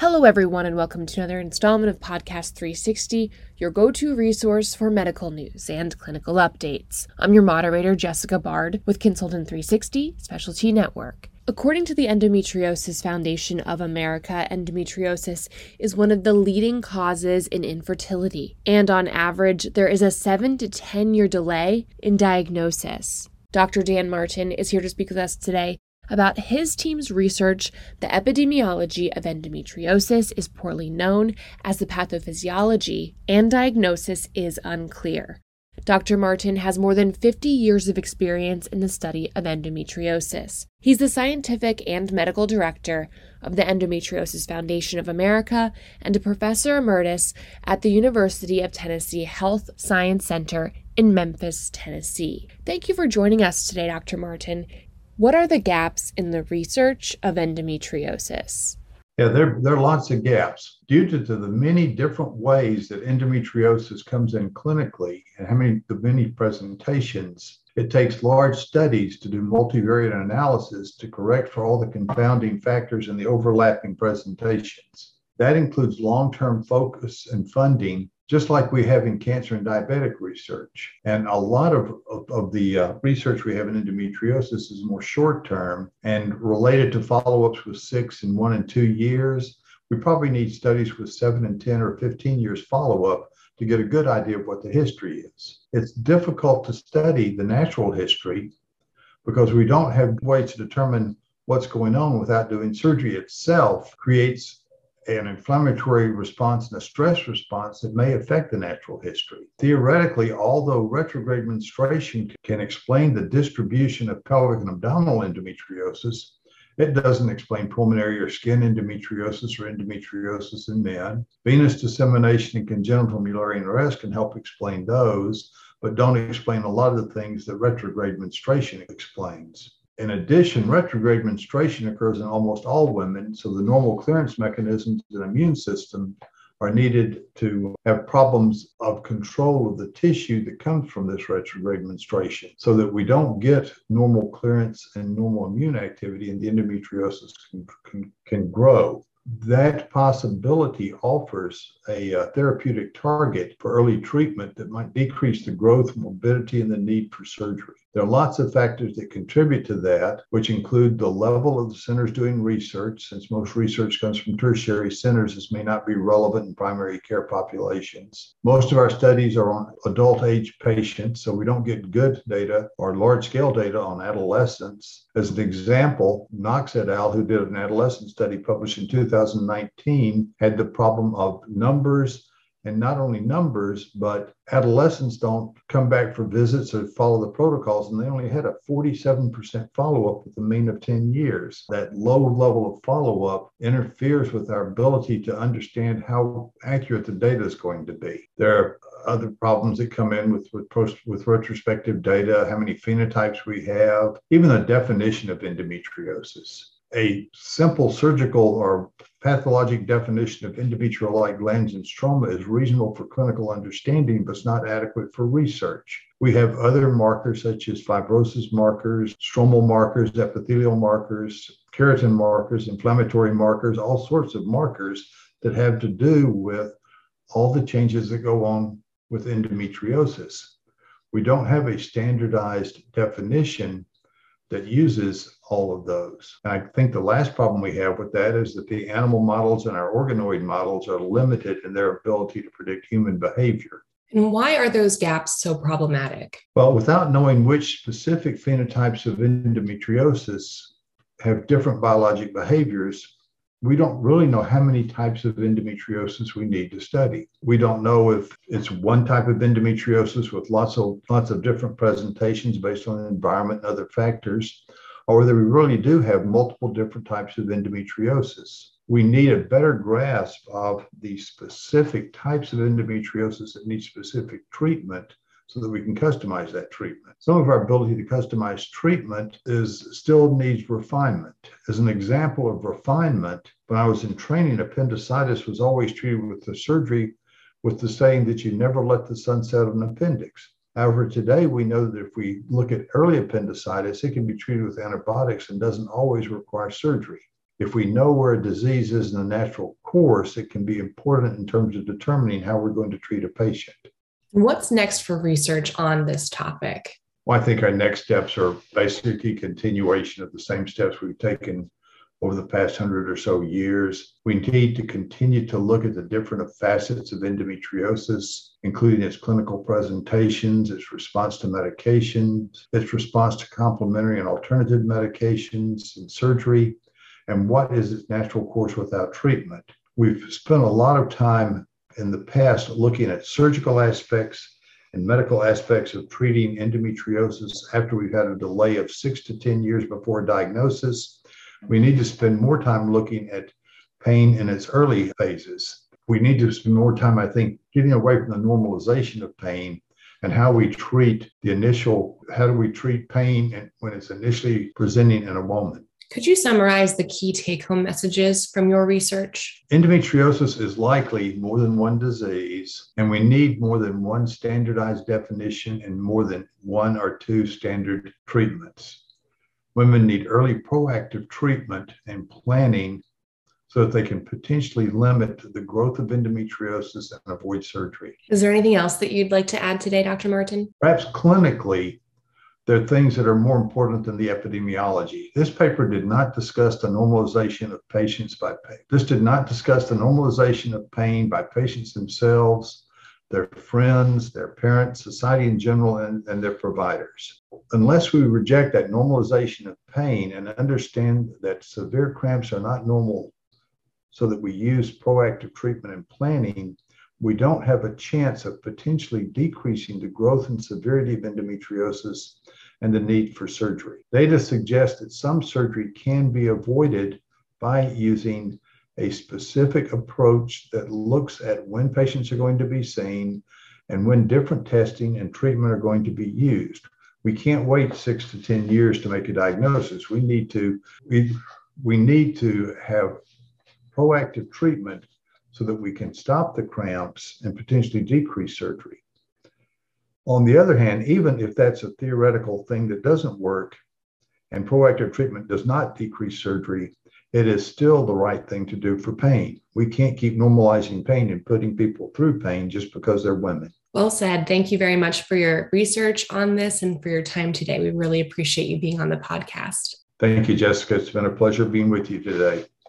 Hello, everyone, and welcome to another installment of Podcast 360, your go to resource for medical news and clinical updates. I'm your moderator, Jessica Bard, with Consultant 360 Specialty Network. According to the Endometriosis Foundation of America, endometriosis is one of the leading causes in infertility, and on average, there is a 7 to 10 year delay in diagnosis. Dr. Dan Martin is here to speak with us today about his team's research, the epidemiology of endometriosis is poorly known, as the pathophysiology and diagnosis is unclear. Dr. Martin has more than 50 years of experience in the study of endometriosis. He's the scientific and medical director of the Endometriosis Foundation of America and a professor emeritus at the University of Tennessee Health Science Center in Memphis, Tennessee. Thank you for joining us today, Dr. Martin. What are the gaps in the research of endometriosis? Yeah, there, there are lots of gaps due to, to the many different ways that endometriosis comes in clinically and how many the many presentations. It takes large studies to do multivariate analysis to correct for all the confounding factors and the overlapping presentations. That includes long-term focus and funding just like we have in cancer and diabetic research. And a lot of, of, of the uh, research we have in endometriosis is more short term and related to follow ups with six and one and two years. We probably need studies with seven and 10 or 15 years follow up to get a good idea of what the history is. It's difficult to study the natural history because we don't have ways to determine what's going on without doing surgery itself creates an inflammatory response and a stress response that may affect the natural history. Theoretically, although retrograde menstruation can explain the distribution of pelvic and abdominal endometriosis, it doesn't explain pulmonary or skin endometriosis or endometriosis in men. Venous dissemination and congenital Mullerian arrest can help explain those, but don't explain a lot of the things that retrograde menstruation explains. In addition, retrograde menstruation occurs in almost all women, so the normal clearance mechanisms and immune system are needed to have problems of control of the tissue that comes from this retrograde menstruation so that we don't get normal clearance and normal immune activity and the endometriosis can, can, can grow that possibility offers a, a, uh, therapeutic target for early treatment that might decrease the growth, morbidity, and the need for surgery. There are lots of factors that contribute to that, which include the level of the centers doing research. Since most research comes from tertiary centers, this may not be relevant in primary care populations. Most of our studies are on adult age patients, so we don't get good data or large scale data on adolescents. As an example, Knox et al., who did an adolescent study published in 2019, had the problem of numbers and not only numbers, but adolescents don't come back for visits or follow the protocols, and they only had a 47% follow up with a mean of 10 years. That low level of follow up interferes with our ability to understand how accurate the data is going to be. There are other problems that come in with with, post, with retrospective data, how many phenotypes we have, even the definition of endometriosis a simple surgical or pathologic definition of endometrial-like glands and stroma is reasonable for clinical understanding, but it's not adequate for research. We have other markers such as fibrosis markers, stromal markers, epithelial markers, keratin markers, inflammatory markers, all sorts of markers that have to do with all the changes that go on with endometriosis. We don't have a standardized definition that uses all of those. And I think the last problem we have with that is that the animal models and our organoid models are limited in their ability to predict human behavior. And why are those gaps so problematic? Well, without knowing which specific phenotypes of endometriosis have different biologic behaviors, we don't really know how many types of endometriosis we need to study. We don't know if it's one type of endometriosis with lots of lots of different presentations based on environment and other factors, or whether we really do have multiple different types of endometriosis. We need a better grasp of the specific types of endometriosis that need specific treatment so that we can customize that treatment. Some of our ability to customize treatment is still needs refinement. As an example of refinement, when I was in training, appendicitis was always treated with the surgery with the saying that you never let the sun set on an appendix. However, today we know that if we look at early appendicitis, it can be treated with antibiotics and doesn't always require surgery. If we know where a disease is in the natural course, it can be important in terms of determining how we're going to treat a patient. What's next for research on this topic? Well, I think our next steps are basically continuation of the same steps we've taken over the past hundred or so years. We need to continue to look at the different facets of endometriosis, including its clinical presentations, its response to medications, its response to complementary and alternative medications and surgery, and what is its natural course without treatment. We've spent a lot of time in the past looking at surgical aspects and medical aspects of treating endometriosis after we've had a delay of six to 10 years before diagnosis. We need to spend more time looking at pain in its early phases. We need to spend more time, I think, getting away from the normalization of pain and how we treat the initial, how do we treat pain when it's initially presenting in a moment. Could you summarize the key take home messages from your research? Endometriosis is likely more than one disease, and we need more than one standardized definition and more than one or two standard treatments. Women need early proactive treatment and planning so that they can potentially limit the growth of endometriosis and avoid surgery. Is there anything else that you'd like to add today, Dr. Martin? Perhaps clinically, there are things that are more important than the epidemiology. This paper did not discuss the normalization of patients by pain. This did not discuss the normalization of pain by patients themselves, their friends, their parents, society in general, and, and their providers. Unless we reject that normalization of pain and understand that severe cramps are not normal, so that we use proactive treatment and planning, we don't have a chance of potentially decreasing the growth and severity of endometriosis and the mm-hmm. need for surgery. Data suggest that some surgery can be avoided by using a specific approach that looks at when patients are going to be seen and when different testing and treatment are going to be used. We can't wait six to 10 years to make a diagnosis. We need to, we, we need to have proactive treatment so that we can stop the cramps and potentially decrease surgery. On the other hand, even if that's a theoretical thing that doesn't work and proactive treatment does not decrease surgery, it is still the right thing to do for pain. We can't keep normalizing pain and putting people through pain just because they're women. Well said. Thank you very much for your research on this and for your time today. We really appreciate you being on the podcast. Thank you, Jessica. It's been a pleasure being with you today.